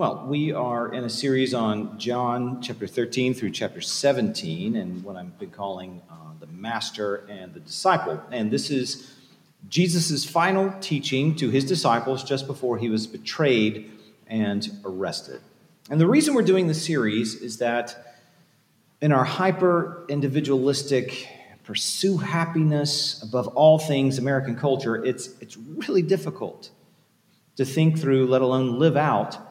Well, we are in a series on John chapter 13 through chapter 17, and what I've been calling uh, the Master and the Disciple. And this is Jesus' final teaching to his disciples just before he was betrayed and arrested. And the reason we're doing this series is that in our hyper individualistic, pursue happiness above all things American culture, it's, it's really difficult to think through, let alone live out,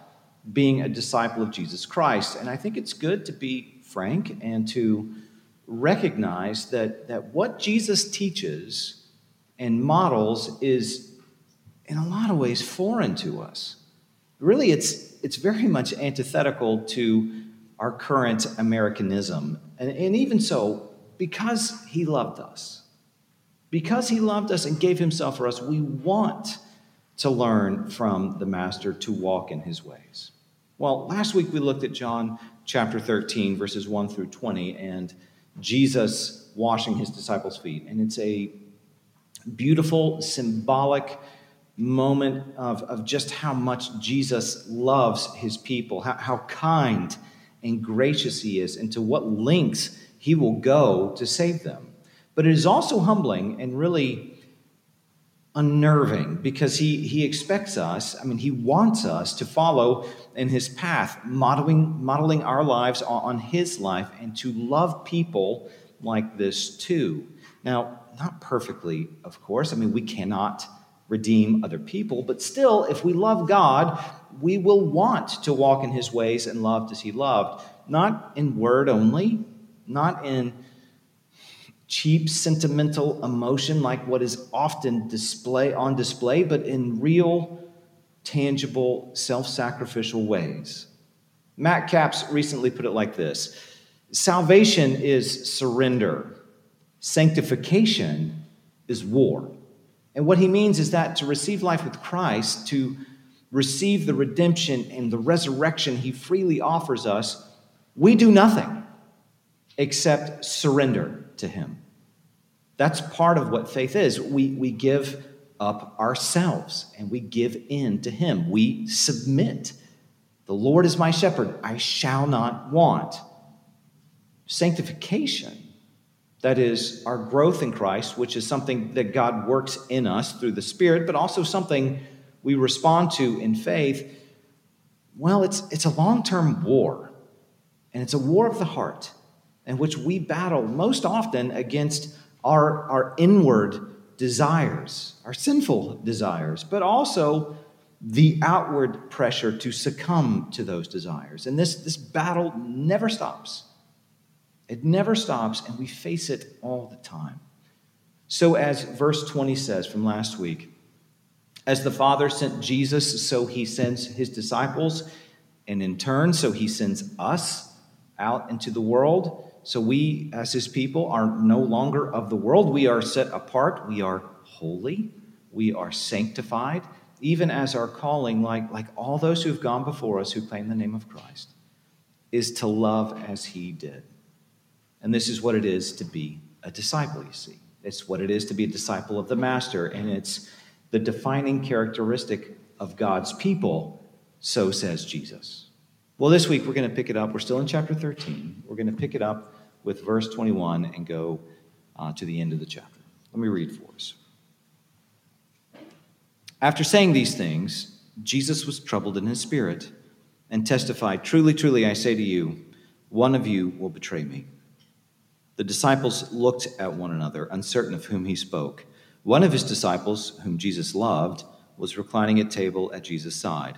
being a disciple of Jesus Christ. And I think it's good to be frank and to recognize that, that what Jesus teaches and models is, in a lot of ways, foreign to us. Really, it's, it's very much antithetical to our current Americanism. And, and even so, because he loved us, because he loved us and gave himself for us, we want to learn from the Master to walk in his ways. Well, last week we looked at John chapter 13, verses 1 through 20, and Jesus washing his disciples' feet. And it's a beautiful, symbolic moment of, of just how much Jesus loves his people, how, how kind and gracious he is, and to what lengths he will go to save them. But it is also humbling and really unnerving because he, he expects us, I mean, he wants us to follow in his path, modeling, modeling our lives on his life and to love people like this too. Now, not perfectly, of course. I mean, we cannot redeem other people, but still, if we love God, we will want to walk in his ways and love as he loved, not in word only, not in cheap sentimental emotion like what is often display on display, but in real, tangible, self-sacrificial ways. Matt Capps recently put it like this: Salvation is surrender. Sanctification is war. And what he means is that to receive life with Christ, to receive the redemption and the resurrection he freely offers us, we do nothing except surrender to him. That's part of what faith is. We, we give up ourselves and we give in to him. We submit. The Lord is my shepherd, I shall not want. Sanctification that is, our growth in Christ, which is something that God works in us through the Spirit, but also something we respond to in faith. Well, it's, it's a long term war, and it's a war of the heart in which we battle most often against our, our inward desires, our sinful desires, but also the outward pressure to succumb to those desires. And this, this battle never stops. It never stops, and we face it all the time. So, as verse 20 says from last week, as the Father sent Jesus, so he sends his disciples, and in turn, so he sends us out into the world. So we, as his people, are no longer of the world. We are set apart. We are holy. We are sanctified, even as our calling, like, like all those who have gone before us who claim the name of Christ, is to love as he did. And this is what it is to be a disciple, you see. It's what it is to be a disciple of the Master, and it's the defining characteristic of God's people, so says Jesus. Well, this week we're going to pick it up. We're still in chapter 13. We're going to pick it up with verse 21 and go uh, to the end of the chapter. Let me read for us. After saying these things, Jesus was troubled in his spirit and testified, Truly, truly, I say to you, one of you will betray me. The disciples looked at one another, uncertain of whom he spoke. One of his disciples, whom Jesus loved, was reclining at table at Jesus' side.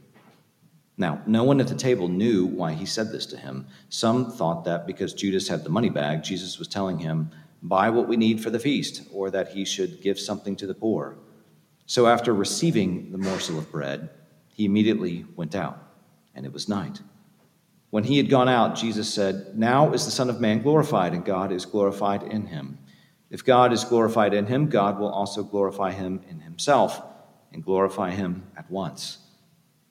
Now, no one at the table knew why he said this to him. Some thought that because Judas had the money bag, Jesus was telling him, Buy what we need for the feast, or that he should give something to the poor. So, after receiving the morsel of bread, he immediately went out, and it was night. When he had gone out, Jesus said, Now is the Son of Man glorified, and God is glorified in him. If God is glorified in him, God will also glorify him in himself, and glorify him at once.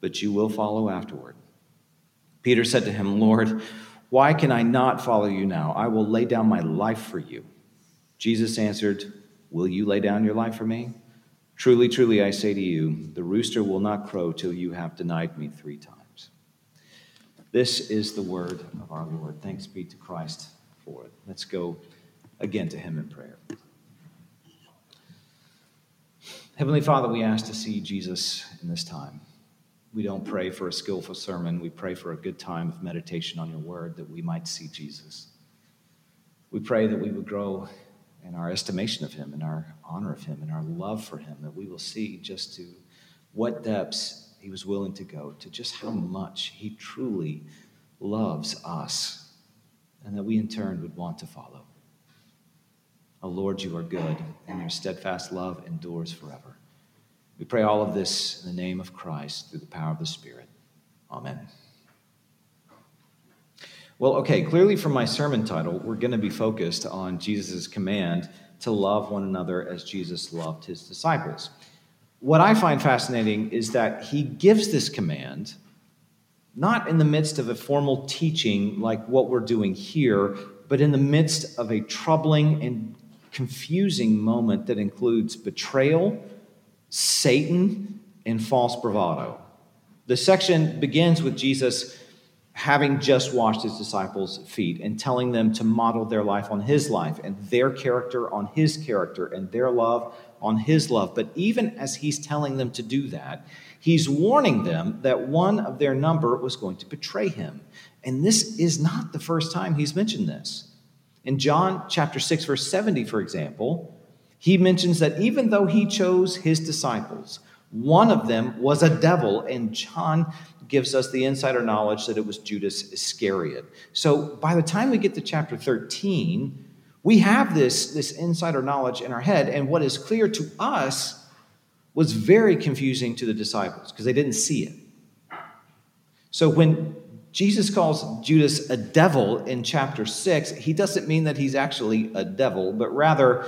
but you will follow afterward. Peter said to him, Lord, why can I not follow you now? I will lay down my life for you. Jesus answered, Will you lay down your life for me? Truly, truly, I say to you, the rooster will not crow till you have denied me three times. This is the word of our Lord. Thanks be to Christ for it. Let's go again to him in prayer. Heavenly Father, we ask to see Jesus in this time. We don't pray for a skillful sermon. We pray for a good time of meditation on your word that we might see Jesus. We pray that we would grow in our estimation of him, in our honor of him, in our love for him, that we will see just to what depths he was willing to go to just how much he truly loves us and that we in turn would want to follow. O oh Lord, you are good, and your steadfast love endures forever. We pray all of this in the name of Christ through the power of the Spirit. Amen. Well, okay, clearly from my sermon title, we're going to be focused on Jesus' command to love one another as Jesus loved his disciples what I find fascinating is that he gives this command not in the midst of a formal teaching like what we're doing here, but in the midst of a troubling and confusing moment that includes betrayal, Satan, and false bravado. The section begins with Jesus having just washed his disciples' feet and telling them to model their life on his life and their character on his character and their love on his love. But even as he's telling them to do that, he's warning them that one of their number was going to betray him. And this is not the first time he's mentioned this. In John chapter 6 verse 70 for example, he mentions that even though he chose his disciples, one of them was a devil and John gives us the insider knowledge that it was Judas Iscariot. So by the time we get to chapter 13, we have this, this insider knowledge in our head, and what is clear to us was very confusing to the disciples because they didn't see it. So when Jesus calls Judas a devil in chapter 6, he doesn't mean that he's actually a devil, but rather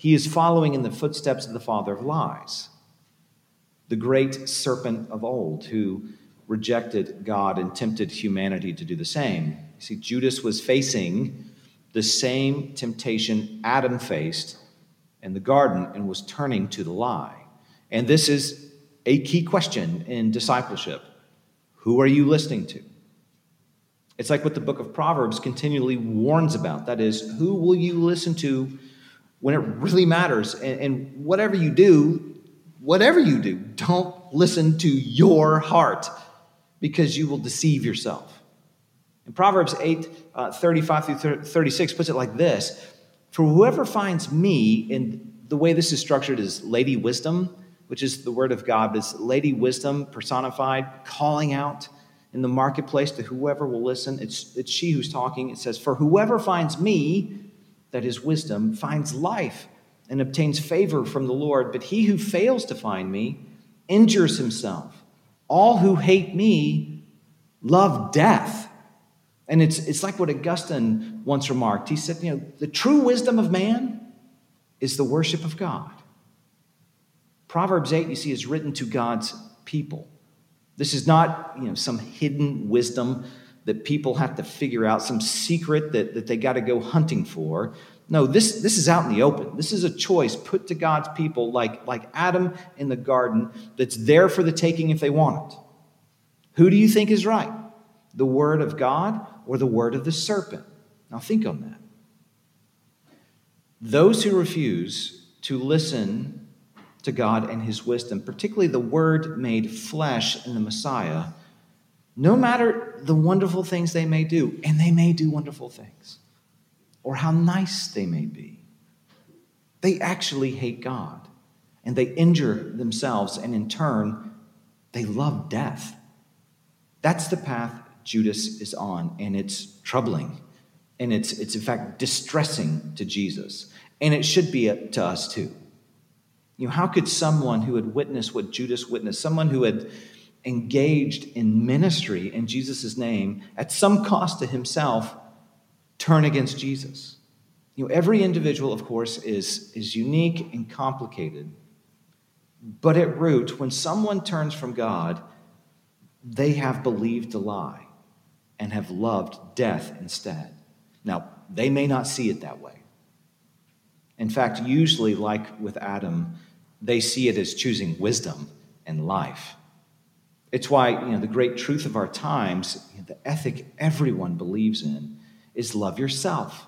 he is following in the footsteps of the father of lies, the great serpent of old who rejected God and tempted humanity to do the same. You see, Judas was facing the same temptation Adam faced in the garden and was turning to the lie. And this is a key question in discipleship. Who are you listening to? It's like what the book of Proverbs continually warns about. That is, who will you listen to when it really matters? And, and whatever you do, whatever you do, don't listen to your heart because you will deceive yourself. And Proverbs 8 uh, 35 through 36 puts it like this For whoever finds me, in the way this is structured is Lady Wisdom, which is the word of God, is Lady Wisdom personified, calling out in the marketplace to whoever will listen. It's, it's she who's talking. It says, For whoever finds me, that is wisdom, finds life and obtains favor from the Lord. But he who fails to find me injures himself. All who hate me love death. And it's, it's like what Augustine once remarked. He said, you know, the true wisdom of man is the worship of God. Proverbs 8, you see, is written to God's people. This is not, you know, some hidden wisdom that people have to figure out, some secret that, that they got to go hunting for. No, this, this is out in the open. This is a choice put to God's people, like, like Adam in the garden, that's there for the taking if they want it. Who do you think is right? The word of God or the word of the serpent? Now think on that. Those who refuse to listen to God and his wisdom, particularly the word made flesh in the Messiah, no matter the wonderful things they may do, and they may do wonderful things, or how nice they may be, they actually hate God and they injure themselves, and in turn, they love death. That's the path Judas is on, and it's troubling. And it's, it's in fact distressing to Jesus. And it should be uh, to us too. You know, how could someone who had witnessed what Judas witnessed, someone who had engaged in ministry in Jesus' name at some cost to himself, turn against Jesus? You know, every individual, of course, is, is unique and complicated. But at root, when someone turns from God, they have believed a lie and have loved death instead. Now, they may not see it that way. In fact, usually, like with Adam, they see it as choosing wisdom and life. It's why, you know, the great truth of our times, you know, the ethic everyone believes in, is love yourself,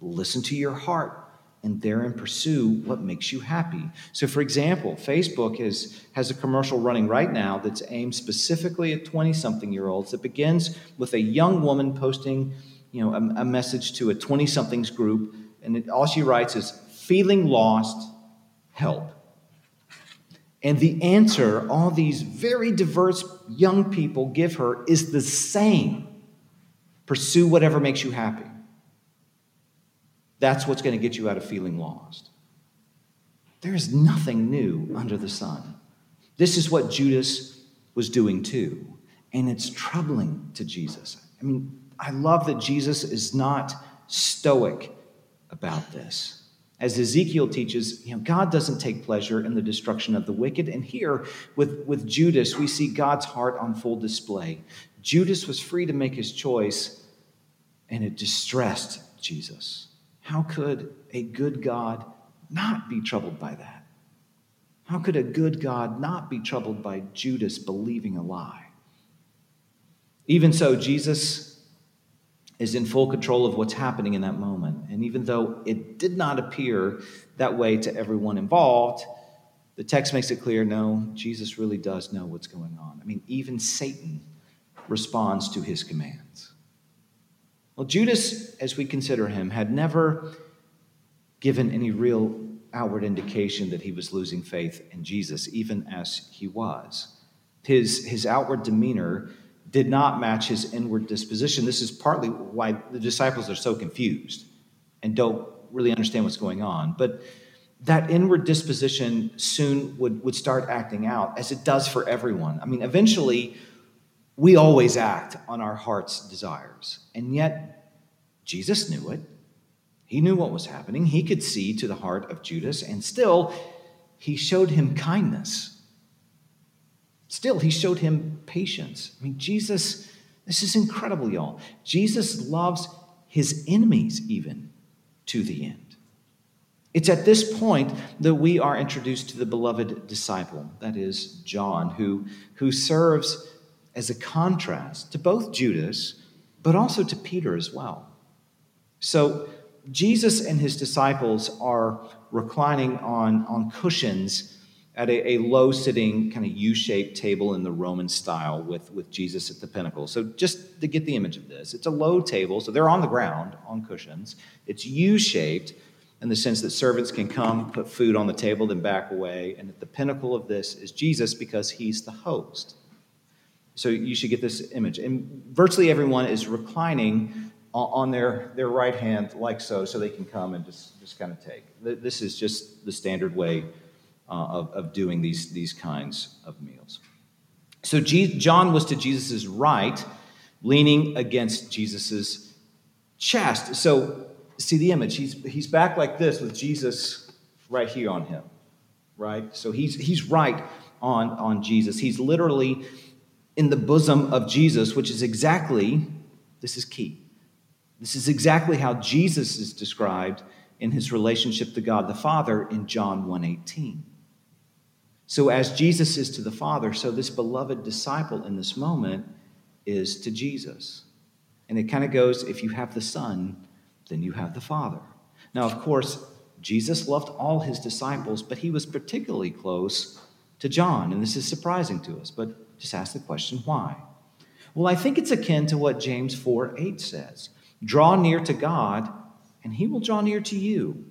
listen to your heart, and therein pursue what makes you happy. So, for example, Facebook is, has a commercial running right now that's aimed specifically at 20 something year olds that begins with a young woman posting you know, a, a message to a 20 somethings group, and it, all she writes is, feeling lost, help. And the answer all these very diverse young people give her is the same pursue whatever makes you happy. That's what's going to get you out of feeling lost. There is nothing new under the sun. This is what Judas was doing too. And it's troubling to Jesus. I mean, I love that Jesus is not stoic about this. As Ezekiel teaches, you know, God doesn't take pleasure in the destruction of the wicked. And here with, with Judas, we see God's heart on full display. Judas was free to make his choice, and it distressed Jesus. How could a good God not be troubled by that? How could a good God not be troubled by Judas believing a lie? Even so, Jesus is in full control of what's happening in that moment. And even though it did not appear that way to everyone involved, the text makes it clear no, Jesus really does know what's going on. I mean, even Satan responds to his commands. Well, Judas, as we consider him, had never given any real outward indication that he was losing faith in Jesus, even as he was. His, his outward demeanor did not match his inward disposition. This is partly why the disciples are so confused and don't really understand what's going on. But that inward disposition soon would, would start acting out, as it does for everyone. I mean, eventually, we always act on our heart's desires. And yet, Jesus knew it. He knew what was happening. He could see to the heart of Judas, and still, he showed him kindness. Still, he showed him patience. I mean, Jesus, this is incredible, y'all. Jesus loves his enemies even to the end. It's at this point that we are introduced to the beloved disciple, that is, John, who, who serves as a contrast to both Judas, but also to Peter as well. So Jesus and his disciples are reclining on, on cushions at a, a low sitting, kind of U shaped table in the Roman style with, with Jesus at the pinnacle. So, just to get the image of this, it's a low table, so they're on the ground on cushions. It's U shaped in the sense that servants can come, put food on the table, then back away. And at the pinnacle of this is Jesus because he's the host. So you should get this image. And virtually everyone is reclining on their, their right hand, like so, so they can come and just, just kind of take. This is just the standard way uh, of, of doing these, these kinds of meals. So G- John was to Jesus' right, leaning against Jesus' chest. So see the image. He's, he's back like this with Jesus right here on him, right? So he's, he's right on, on Jesus. He's literally in the bosom of Jesus, which is exactly, this is key. This is exactly how Jesus is described in his relationship to God the Father in John 1:18. So as Jesus is to the Father, so this beloved disciple in this moment is to Jesus. And it kind of goes if you have the Son, then you have the Father. Now, of course, Jesus loved all his disciples, but he was particularly close to John, and this is surprising to us, but just ask the question why? Well, I think it's akin to what James 4 8 says Draw near to God, and he will draw near to you.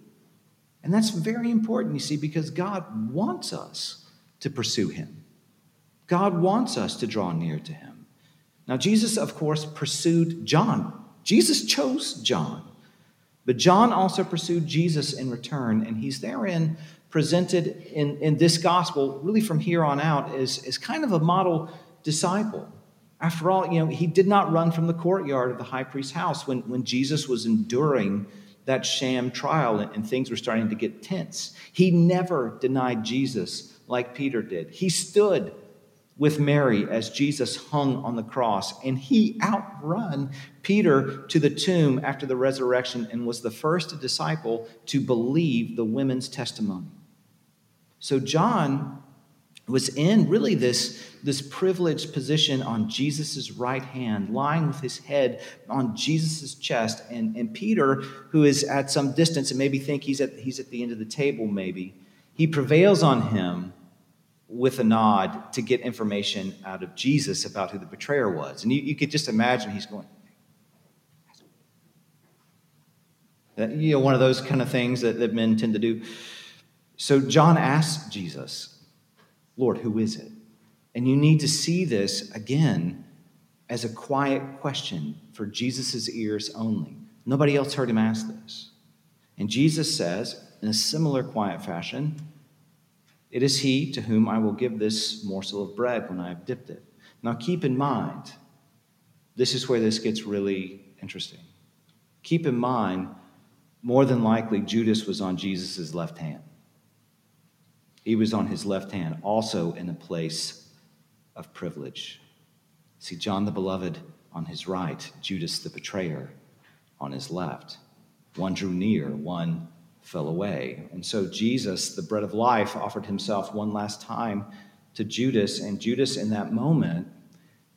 And that's very important, you see, because God wants us to pursue him. God wants us to draw near to him. Now, Jesus, of course, pursued John. Jesus chose John. But John also pursued Jesus in return, and he's therein presented in, in this gospel, really from here on out, as, as kind of a model disciple. After all, you know, he did not run from the courtyard of the high priest's house when, when Jesus was enduring that sham trial and, and things were starting to get tense. He never denied Jesus like Peter did. He stood with Mary as Jesus hung on the cross, and he outrun Peter to the tomb after the resurrection and was the first disciple to believe the women's testimony. So John was in really this, this privileged position on Jesus' right hand, lying with his head on Jesus' chest. And, and Peter, who is at some distance and maybe think he's at, he's at the end of the table, maybe, he prevails on him with a nod to get information out of Jesus about who the betrayer was. And you, you could just imagine he's going, you know, one of those kind of things that, that men tend to do. So John asks Jesus, Lord, who is it? And you need to see this again as a quiet question for Jesus' ears only. Nobody else heard him ask this. And Jesus says, in a similar quiet fashion, it is he to whom I will give this morsel of bread when I have dipped it. Now, keep in mind, this is where this gets really interesting. Keep in mind, more than likely, Judas was on Jesus' left hand. He was on his left hand, also in a place of privilege. See, John the Beloved on his right, Judas the betrayer on his left. One drew near, one fell away. And so Jesus, the bread of life, offered himself one last time to Judas, and Judas, in that moment,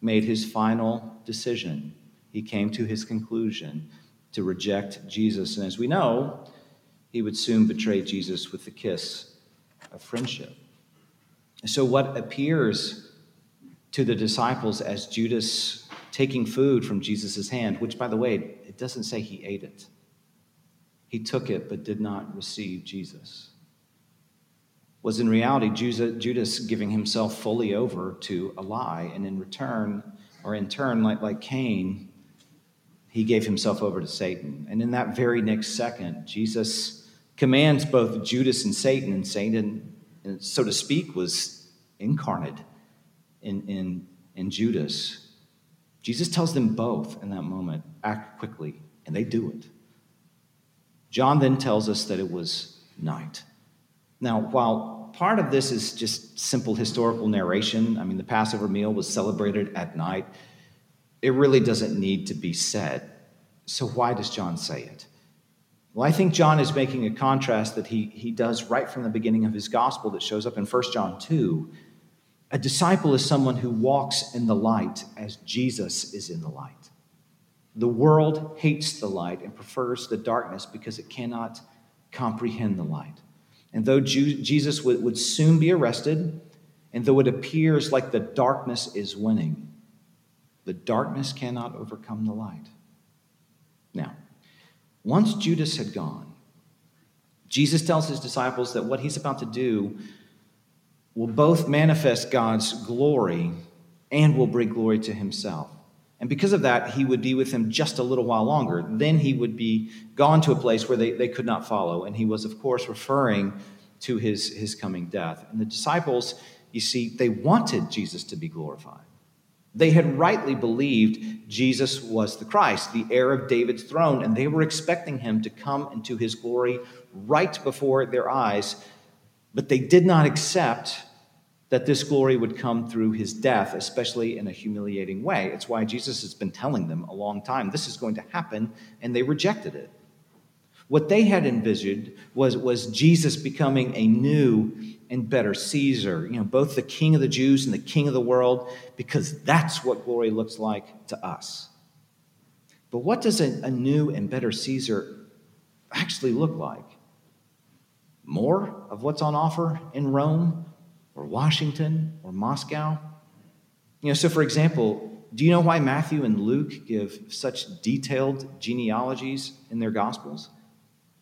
made his final decision. He came to his conclusion to reject Jesus. And as we know, he would soon betray Jesus with the kiss of friendship. And so, what appears to the disciples as Judas taking food from Jesus' hand, which, by the way, it doesn't say he ate it. He took it but did not receive Jesus. Was in reality Judas giving himself fully over to a lie, and in return, or in turn, like, like Cain, he gave himself over to Satan. And in that very next second, Jesus commands both Judas and Satan, and Satan, so to speak, was incarnate in, in, in Judas. Jesus tells them both in that moment act quickly, and they do it. John then tells us that it was night. Now, while part of this is just simple historical narration, I mean, the Passover meal was celebrated at night, it really doesn't need to be said. So, why does John say it? Well, I think John is making a contrast that he, he does right from the beginning of his gospel that shows up in 1 John 2. A disciple is someone who walks in the light as Jesus is in the light. The world hates the light and prefers the darkness because it cannot comprehend the light. And though Jesus would, soon be arrested, and though it appears like the darkness is winning, the darkness cannot overcome the light. Now, once Judas had gone, Jesus tells his disciples that what he's about to do will both manifest God's glory and will bring glory to himself. And because of that, he would be with them just a little while longer. Then he would be gone to a place where they, they could not follow. And he was, of course, referring to his, his coming death. And the disciples, you see, they wanted Jesus to be glorified. They had rightly believed Jesus was the Christ, the heir of David's throne, and they were expecting him to come into his glory right before their eyes. But they did not accept that this glory would come through his death, especially in a humiliating way. It's why Jesus has been telling them a long time this is going to happen, and they rejected it. What they had envisioned was, was Jesus becoming a new and better Caesar, you know, both the king of the Jews and the king of the world, because that's what glory looks like to us. But what does a, a new and better Caesar actually look like? More of what's on offer in Rome? Or Washington or Moscow. You know, so for example, Do you know why Matthew and Luke give such detailed genealogies in their Gospels?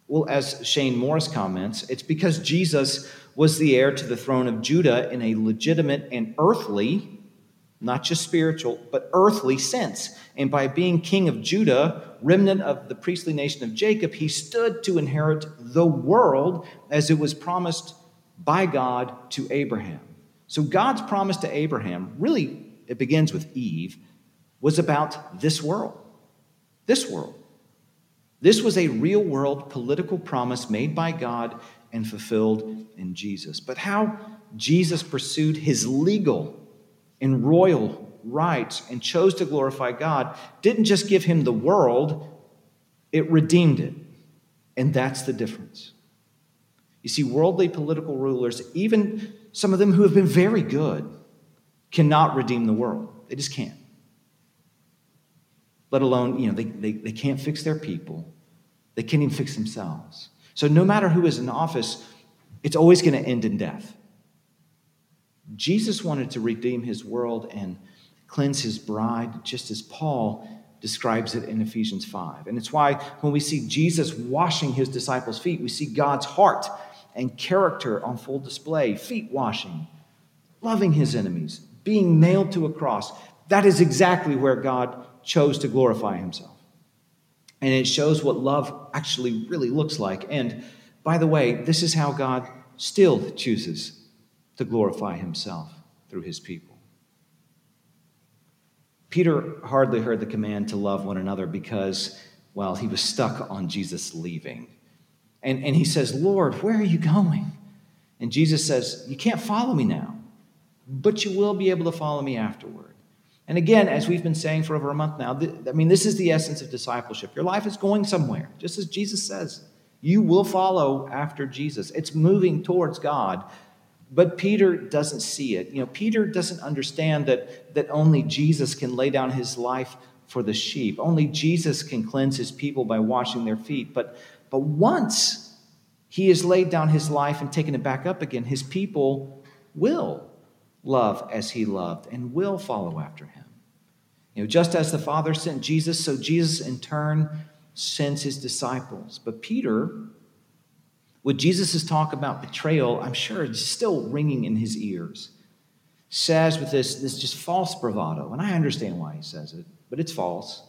Well, as Shane Morris comments, it's because Jesus was the heir to the throne of Judah in a legitimate and earthly, not just spiritual, but earthly sense. And by being king of Judah, remnant of the priestly nation of Jacob, he stood to inherit the world as it was promised by God to Abraham. So God's promise to Abraham, really, it begins with Eve, was about this world. This world. This was a real world political promise made by God and fulfilled in Jesus. But how Jesus pursued his legal and royal rights and chose to glorify God didn't just give him the world, it redeemed it. And that's the difference. You see, worldly political rulers, even some of them who have been very good, cannot redeem the world. They just can't. Let alone, you know, they, they, they can't fix their people. They can't even fix themselves. So no matter who is in office, it's always going to end in death. Jesus wanted to redeem his world and cleanse his bride, just as Paul describes it in Ephesians 5. And it's why when we see Jesus washing his disciples' feet, we see God's heart and character on full display feet washing, loving his enemies, being nailed to a cross. That is exactly where God chose to glorify himself. And it shows what love actually really looks like. And by the way, this is how God still chooses to glorify himself through his people. Peter hardly heard the command to love one another because, well, he was stuck on Jesus leaving. And, and he says, Lord, where are you going? And Jesus says, You can't follow me now, but you will be able to follow me afterward. And again, as we've been saying for over a month now, th- I mean, this is the essence of discipleship. Your life is going somewhere, just as Jesus says. You will follow after Jesus. It's moving towards God. But Peter doesn't see it. You know, Peter doesn't understand that, that only Jesus can lay down his life for the sheep. Only Jesus can cleanse his people by washing their feet. But, but once he has laid down his life and taken it back up again, his people will love as he loved and will follow after him. You know, just as the Father sent Jesus, so Jesus in turn sends his disciples. But Peter, with Jesus' talk about betrayal, I'm sure it's still ringing in his ears, says with this, this just false bravado, and I understand why he says it, but it's false.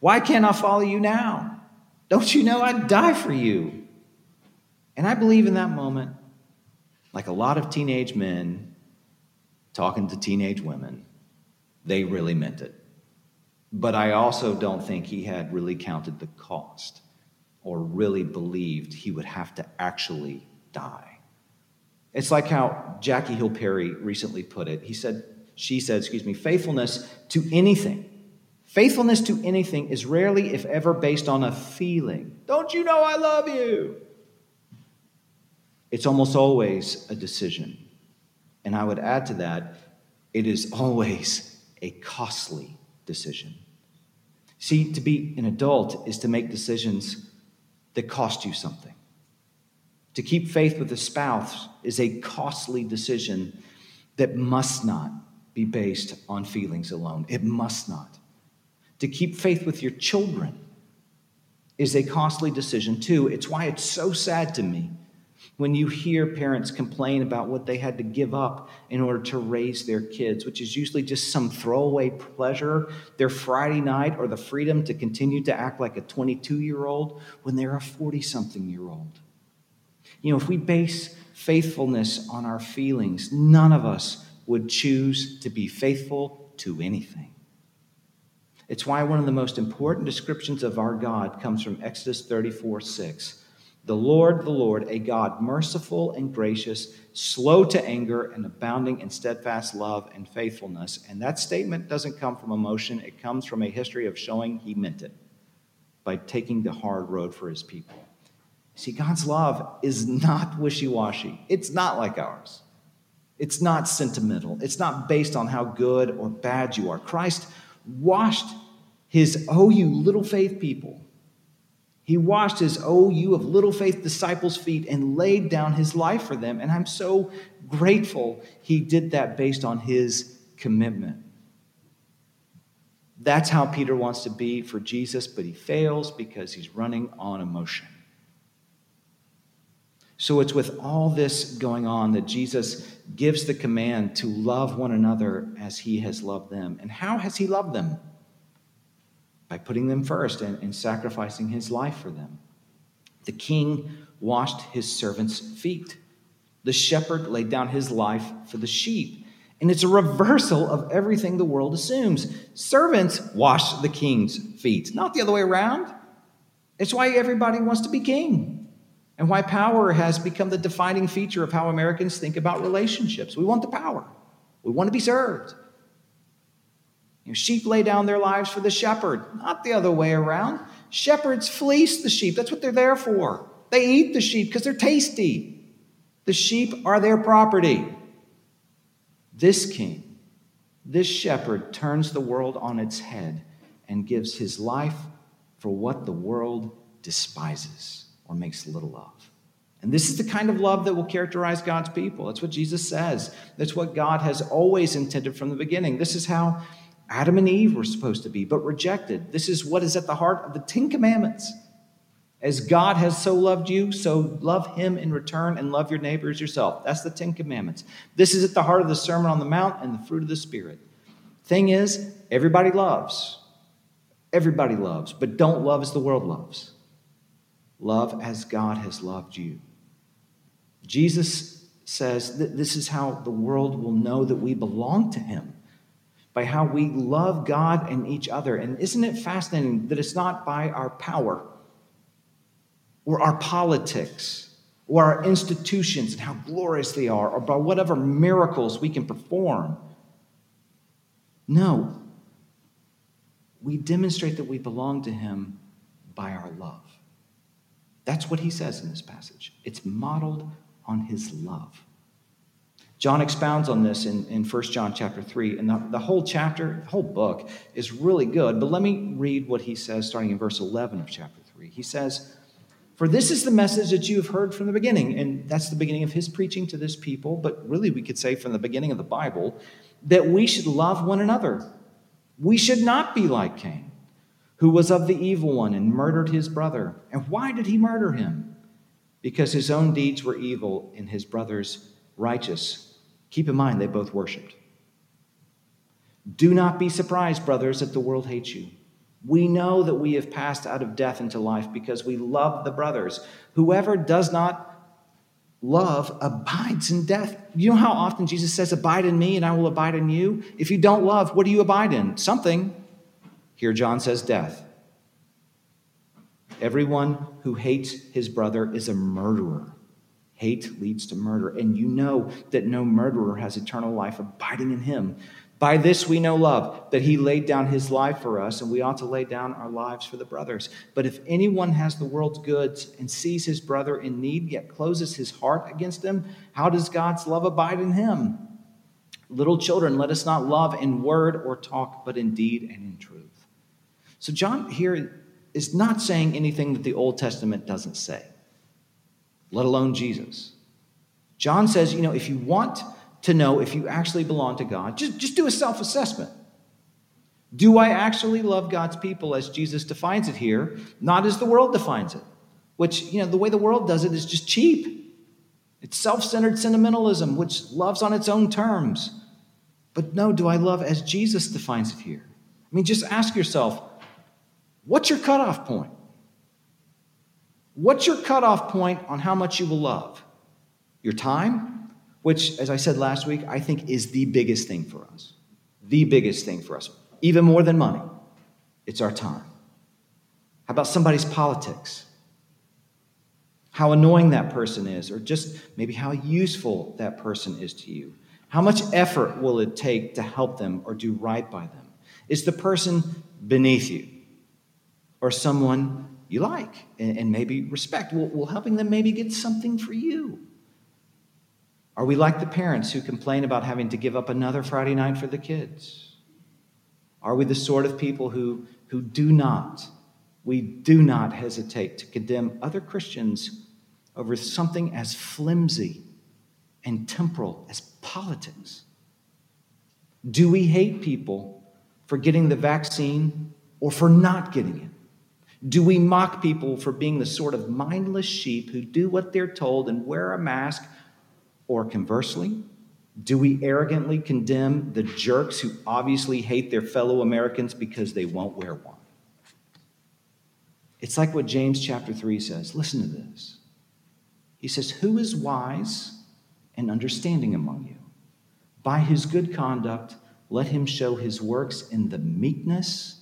Why can't I follow you now? Don't you know I'd die for you? And I believe in that moment, like a lot of teenage men talking to teenage women, they really meant it. But I also don't think he had really counted the cost or really believed he would have to actually die. It's like how Jackie Hill Perry recently put it. He said, she said, excuse me, faithfulness to anything. Faithfulness to anything is rarely, if ever, based on a feeling. Don't you know I love you? It's almost always a decision. And I would add to that, it is always a costly decision. See, to be an adult is to make decisions that cost you something. To keep faith with a spouse is a costly decision that must not be based on feelings alone. It must not. To keep faith with your children is a costly decision, too. It's why it's so sad to me when you hear parents complain about what they had to give up in order to raise their kids, which is usually just some throwaway pleasure, their Friday night, or the freedom to continue to act like a 22 year old when they're a 40 something year old. You know, if we base faithfulness on our feelings, none of us would choose to be faithful to anything. It's why one of the most important descriptions of our God comes from Exodus 34 6 the Lord, the Lord, a God merciful and gracious, slow to anger, and abounding in steadfast love and faithfulness. And that statement doesn't come from emotion, it comes from a history of showing he meant it by taking the hard road for his people. See, God's love is not wishy washy, it's not like ours. It's not sentimental. It's not based on how good or bad you are. Christ washed his, oh, you little faith people, he washed his oh, you of little faith disciples' feet and laid down his life for them. And I'm so grateful he did that based on his commitment. That's how Peter wants to be for Jesus, but he fails because he's running on emotion. So it's with all this going on that Jesus gives the command to love one another as he has loved them. And how has he loved them? By putting them first and, and sacrificing his life for them. The king washed his servants' feet. The shepherd laid down his life for the sheep. And it's a reversal of everything the world assumes. Servants wash the king's feet, not the other way around. It's why everybody wants to be king and why power has become the defining feature of how Americans think about relationships. We want the power, we want to be served. Sheep lay down their lives for the shepherd, not the other way around. Shepherds fleece the sheep, that's what they're there for. They eat the sheep because they're tasty. The sheep are their property. This king, this shepherd, turns the world on its head and gives his life for what the world despises or makes little of. And this is the kind of love that will characterize God's people. That's what Jesus says. That's what God has always intended from the beginning. This is how Adam and Eve were supposed to be, but rejected. This is what is at the heart of the Ten Commandments. As God has so loved you, so love him in return and love your neighbor as yourself. That's the Ten Commandments. This is at the heart of the Sermon on the Mount and the fruit of the Spirit. Thing is, everybody loves. Everybody loves, but don't love as the world loves. Love as God has loved you. Jesus says that this is how the world will know that we belong to him by how we love God and each other. And isn't it fascinating that it's not by our power? or our politics or our institutions and how glorious they are or by whatever miracles we can perform. No. We demonstrate that we belong to Him by our love. That's what he says in this passage. It's modeled on his love. John expounds on this in, in 1 John chapter 3, and the, the whole chapter, the whole book is really good. But let me read what he says starting in verse 11 of chapter 3. He says, for this is the message that you have heard from the beginning. And that's the beginning of his preaching to this people, but really we could say from the beginning of the Bible that we should love one another. We should not be like Cain, who was of the evil one and murdered his brother. And why did he murder him? Because his own deeds were evil and his brother's righteous. Keep in mind, they both worshiped. Do not be surprised, brothers, that the world hates you. We know that we have passed out of death into life because we love the brothers. Whoever does not love abides in death. You know how often Jesus says, Abide in me and I will abide in you? If you don't love, what do you abide in? Something. Here, John says, Death. Everyone who hates his brother is a murderer. Hate leads to murder. And you know that no murderer has eternal life abiding in him. By this we know love, that he laid down his life for us, and we ought to lay down our lives for the brothers. But if anyone has the world's goods and sees his brother in need, yet closes his heart against him, how does God's love abide in him? Little children, let us not love in word or talk, but in deed and in truth. So, John here is not saying anything that the Old Testament doesn't say, let alone Jesus. John says, you know, if you want to know if you actually belong to God. Just, just do a self assessment. Do I actually love God's people as Jesus defines it here, not as the world defines it? Which, you know, the way the world does it is just cheap. It's self centered sentimentalism, which loves on its own terms. But no, do I love as Jesus defines it here? I mean, just ask yourself what's your cutoff point? What's your cutoff point on how much you will love? Your time? which, as I said last week, I think is the biggest thing for us. The biggest thing for us, even more than money. It's our time. How about somebody's politics? How annoying that person is, or just maybe how useful that person is to you. How much effort will it take to help them or do right by them? Is the person beneath you or someone you like and, maybe respect? Will, will helping them maybe get something for you? Are we like the parents who complain about having to give up another Friday night for the kids? Are we the sort of people who, who do not, we do not hesitate to condemn other Christians over something as flimsy and temporal as politics? Do we hate people for getting the vaccine or for not getting it? Do we mock people for being the sort of mindless sheep who do what they're told and wear a mask? Or conversely, do we arrogantly condemn the jerks who obviously hate their fellow Americans because they won't wear one? It's like what James chapter 3 says. Listen to this. He says, Who is wise and understanding among you? By his good conduct, let him show his works in the meekness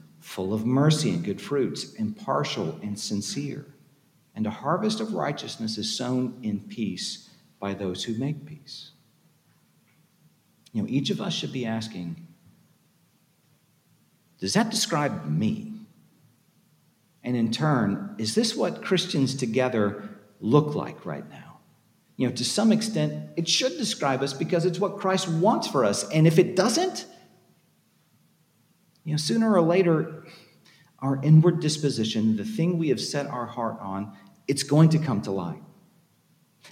full of mercy and good fruits, impartial and sincere. And a harvest of righteousness is sown in peace by those who make peace. You know, each of us should be asking, does that describe me? And in turn, is this what Christians together look like right now? You know, to some extent, it should describe us because it's what Christ wants for us. And if it doesn't, you know, sooner or later, our inward disposition, the thing we have set our heart on, it's going to come to light.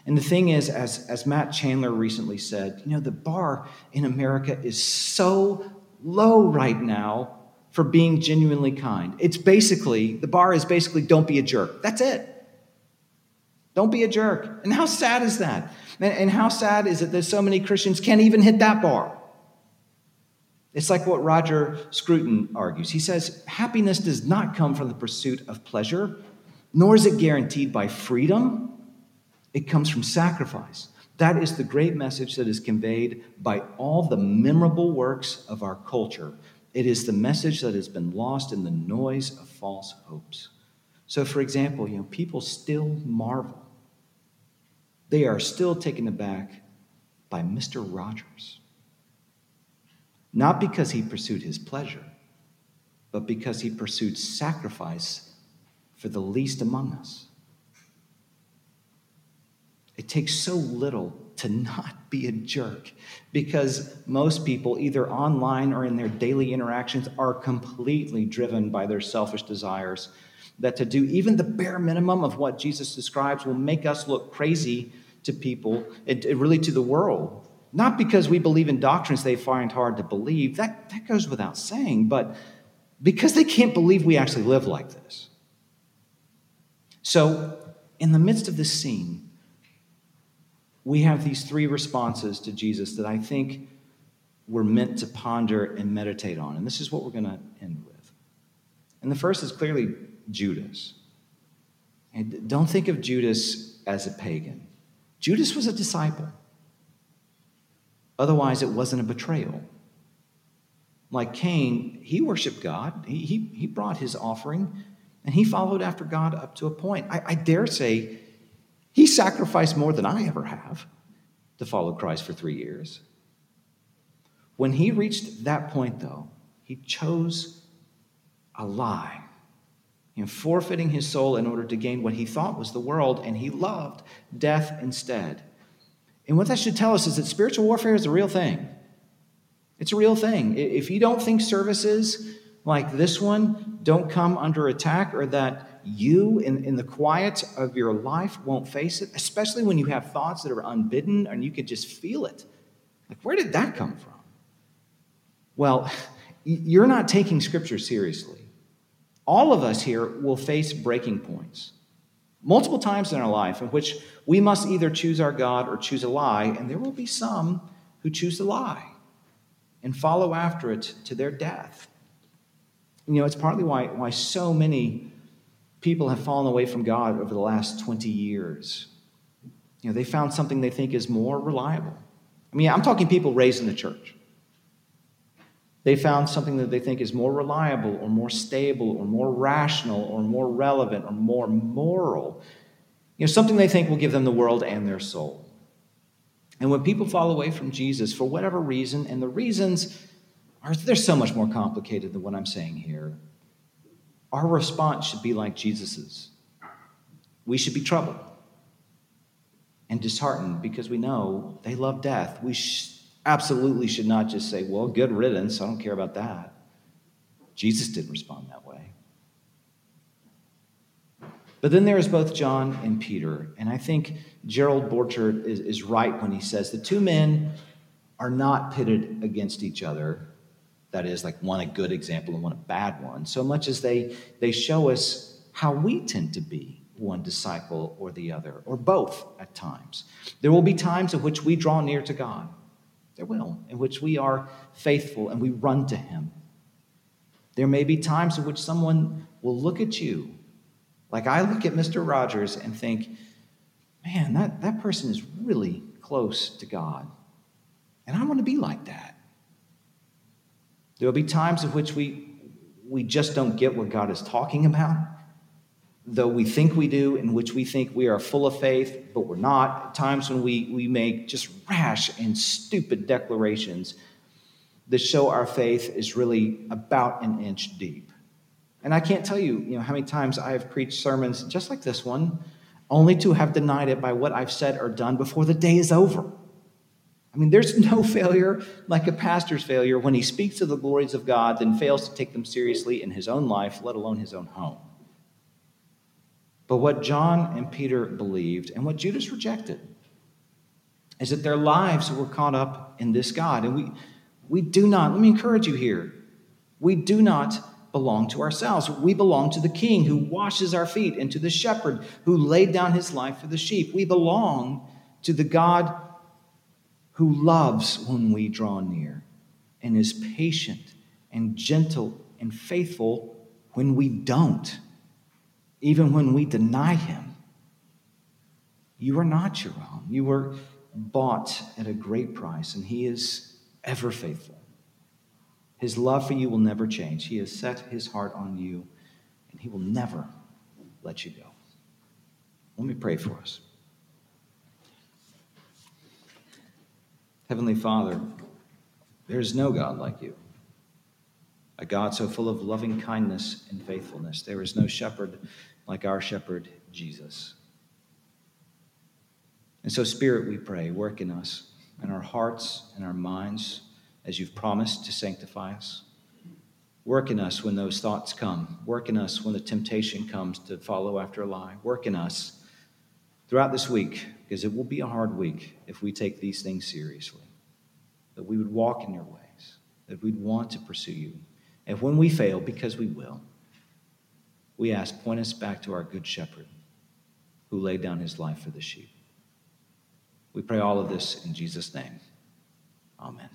And the thing is, as, as Matt Chandler recently said, you know, the bar in America is so low right now for being genuinely kind. It's basically, the bar is basically don't be a jerk. That's it. Don't be a jerk. And how sad is that? And how sad is it that so many Christians can't even hit that bar? It's like what Roger Scruton argues. He says, Happiness does not come from the pursuit of pleasure, nor is it guaranteed by freedom. It comes from sacrifice. That is the great message that is conveyed by all the memorable works of our culture it is the message that has been lost in the noise of false hopes. So, for example, you know, people still marvel. They are still taken aback by Mr. Rogers. Not because he pursued his pleasure, but because he pursued sacrifice for the least among us. It takes so little to not be a jerk because most people, either online or in their daily interactions, are completely driven by their selfish desires. That to do even the bare minimum of what Jesus describes will make us look crazy to people, and really to the world. Not because we believe in doctrines they find hard to believe, that, that goes without saying, but because they can't believe we actually live like this. So, in the midst of this scene, we have these three responses to Jesus that I think we're meant to ponder and meditate on. And this is what we're going to end with. And the first is clearly Judas. And don't think of Judas as a pagan, Judas was a disciple. Otherwise, it wasn't a betrayal. Like Cain, he worshiped God, he, he, he brought his offering, and he followed after God up to a point. I, I dare say he sacrificed more than I ever have to follow Christ for three years. When he reached that point, though, he chose a lie, in forfeiting his soul in order to gain what he thought was the world, and he loved death instead. And what that should tell us is that spiritual warfare is a real thing. It's a real thing. If you don't think services like this one don't come under attack or that you in, in the quiet of your life won't face it, especially when you have thoughts that are unbidden and you can just feel it. Like, where did that come from? Well, you're not taking Scripture seriously. All of us here will face breaking points multiple times in our life in which we must either choose our God or choose a lie, and there will be some who choose the lie and follow after it to their death. You know, it's partly why, why so many people have fallen away from God over the last 20 years. You know, they found something they think is more reliable. I mean, I'm talking people raised in the church. They found something that they think is more reliable or more stable or more rational or more relevant or more moral. You know, something they think will give them the world and their soul. And when people fall away from Jesus for whatever reason, and the reasons are they're so much more complicated than what I'm saying here. Our response should be like Jesus's. We should be troubled and disheartened because we know they love death. We sh- absolutely should not just say, well, good riddance, I don't care about that. Jesus didn't respond that way. But then there is both John and Peter. And I think Gerald Borchert is, is right when he says the two men are not pitted against each other. That is, like one a good example and one a bad one, so much as they, they show us how we tend to be one disciple or the other, or both at times. There will be times in which we draw near to God. There will, in which we are faithful and we run to Him. There may be times in which someone will look at you, like I look at Mr. Rogers and think, man, that, that person is really close to God. And I want to be like that. There will be times in which we, we just don't get what God is talking about, though we think we do, in which we think we are full of faith, but we're not. Times when we, we make just rash and stupid declarations that show our faith is really about an inch deep. And I can't tell you, you know, how many times I have preached sermons just like this one, only to have denied it by what I've said or done before the day is over. I mean, there's no failure like a pastor's failure when he speaks of the glories of God, then fails to take them seriously in his own life, let alone his own home. But what John and Peter believed and what Judas rejected is that their lives were caught up in this God. And we, we do not, let me encourage you here, we do not belong to ourselves. We belong to the king who washes our feet and to the shepherd who laid down his life for the sheep. We belong to the God who loves when we draw near and is patient and gentle and faithful when we don't, even when we deny him. You are not your own. You were bought at a great price, and he is ever faithful. His love for you will never change. He has set his heart on you, and he will never let you go. Let me pray for us. Heavenly Father, there is no God like you, a God so full of loving kindness and faithfulness. There is no shepherd like our shepherd, Jesus. And so, Spirit, we pray, work in us, in our hearts and our minds, as you've promised to sanctify us. Work in us when those thoughts come. Work in us when the temptation comes to follow after a lie. Work in us throughout this week because it will be a hard week if we take these things seriously. That we would walk in your ways, that we'd want to pursue you. And when we fail, because we will, we ask, point us back to our good shepherd who laid down his life for the sheep. We pray all of this in Jesus' name. Amen.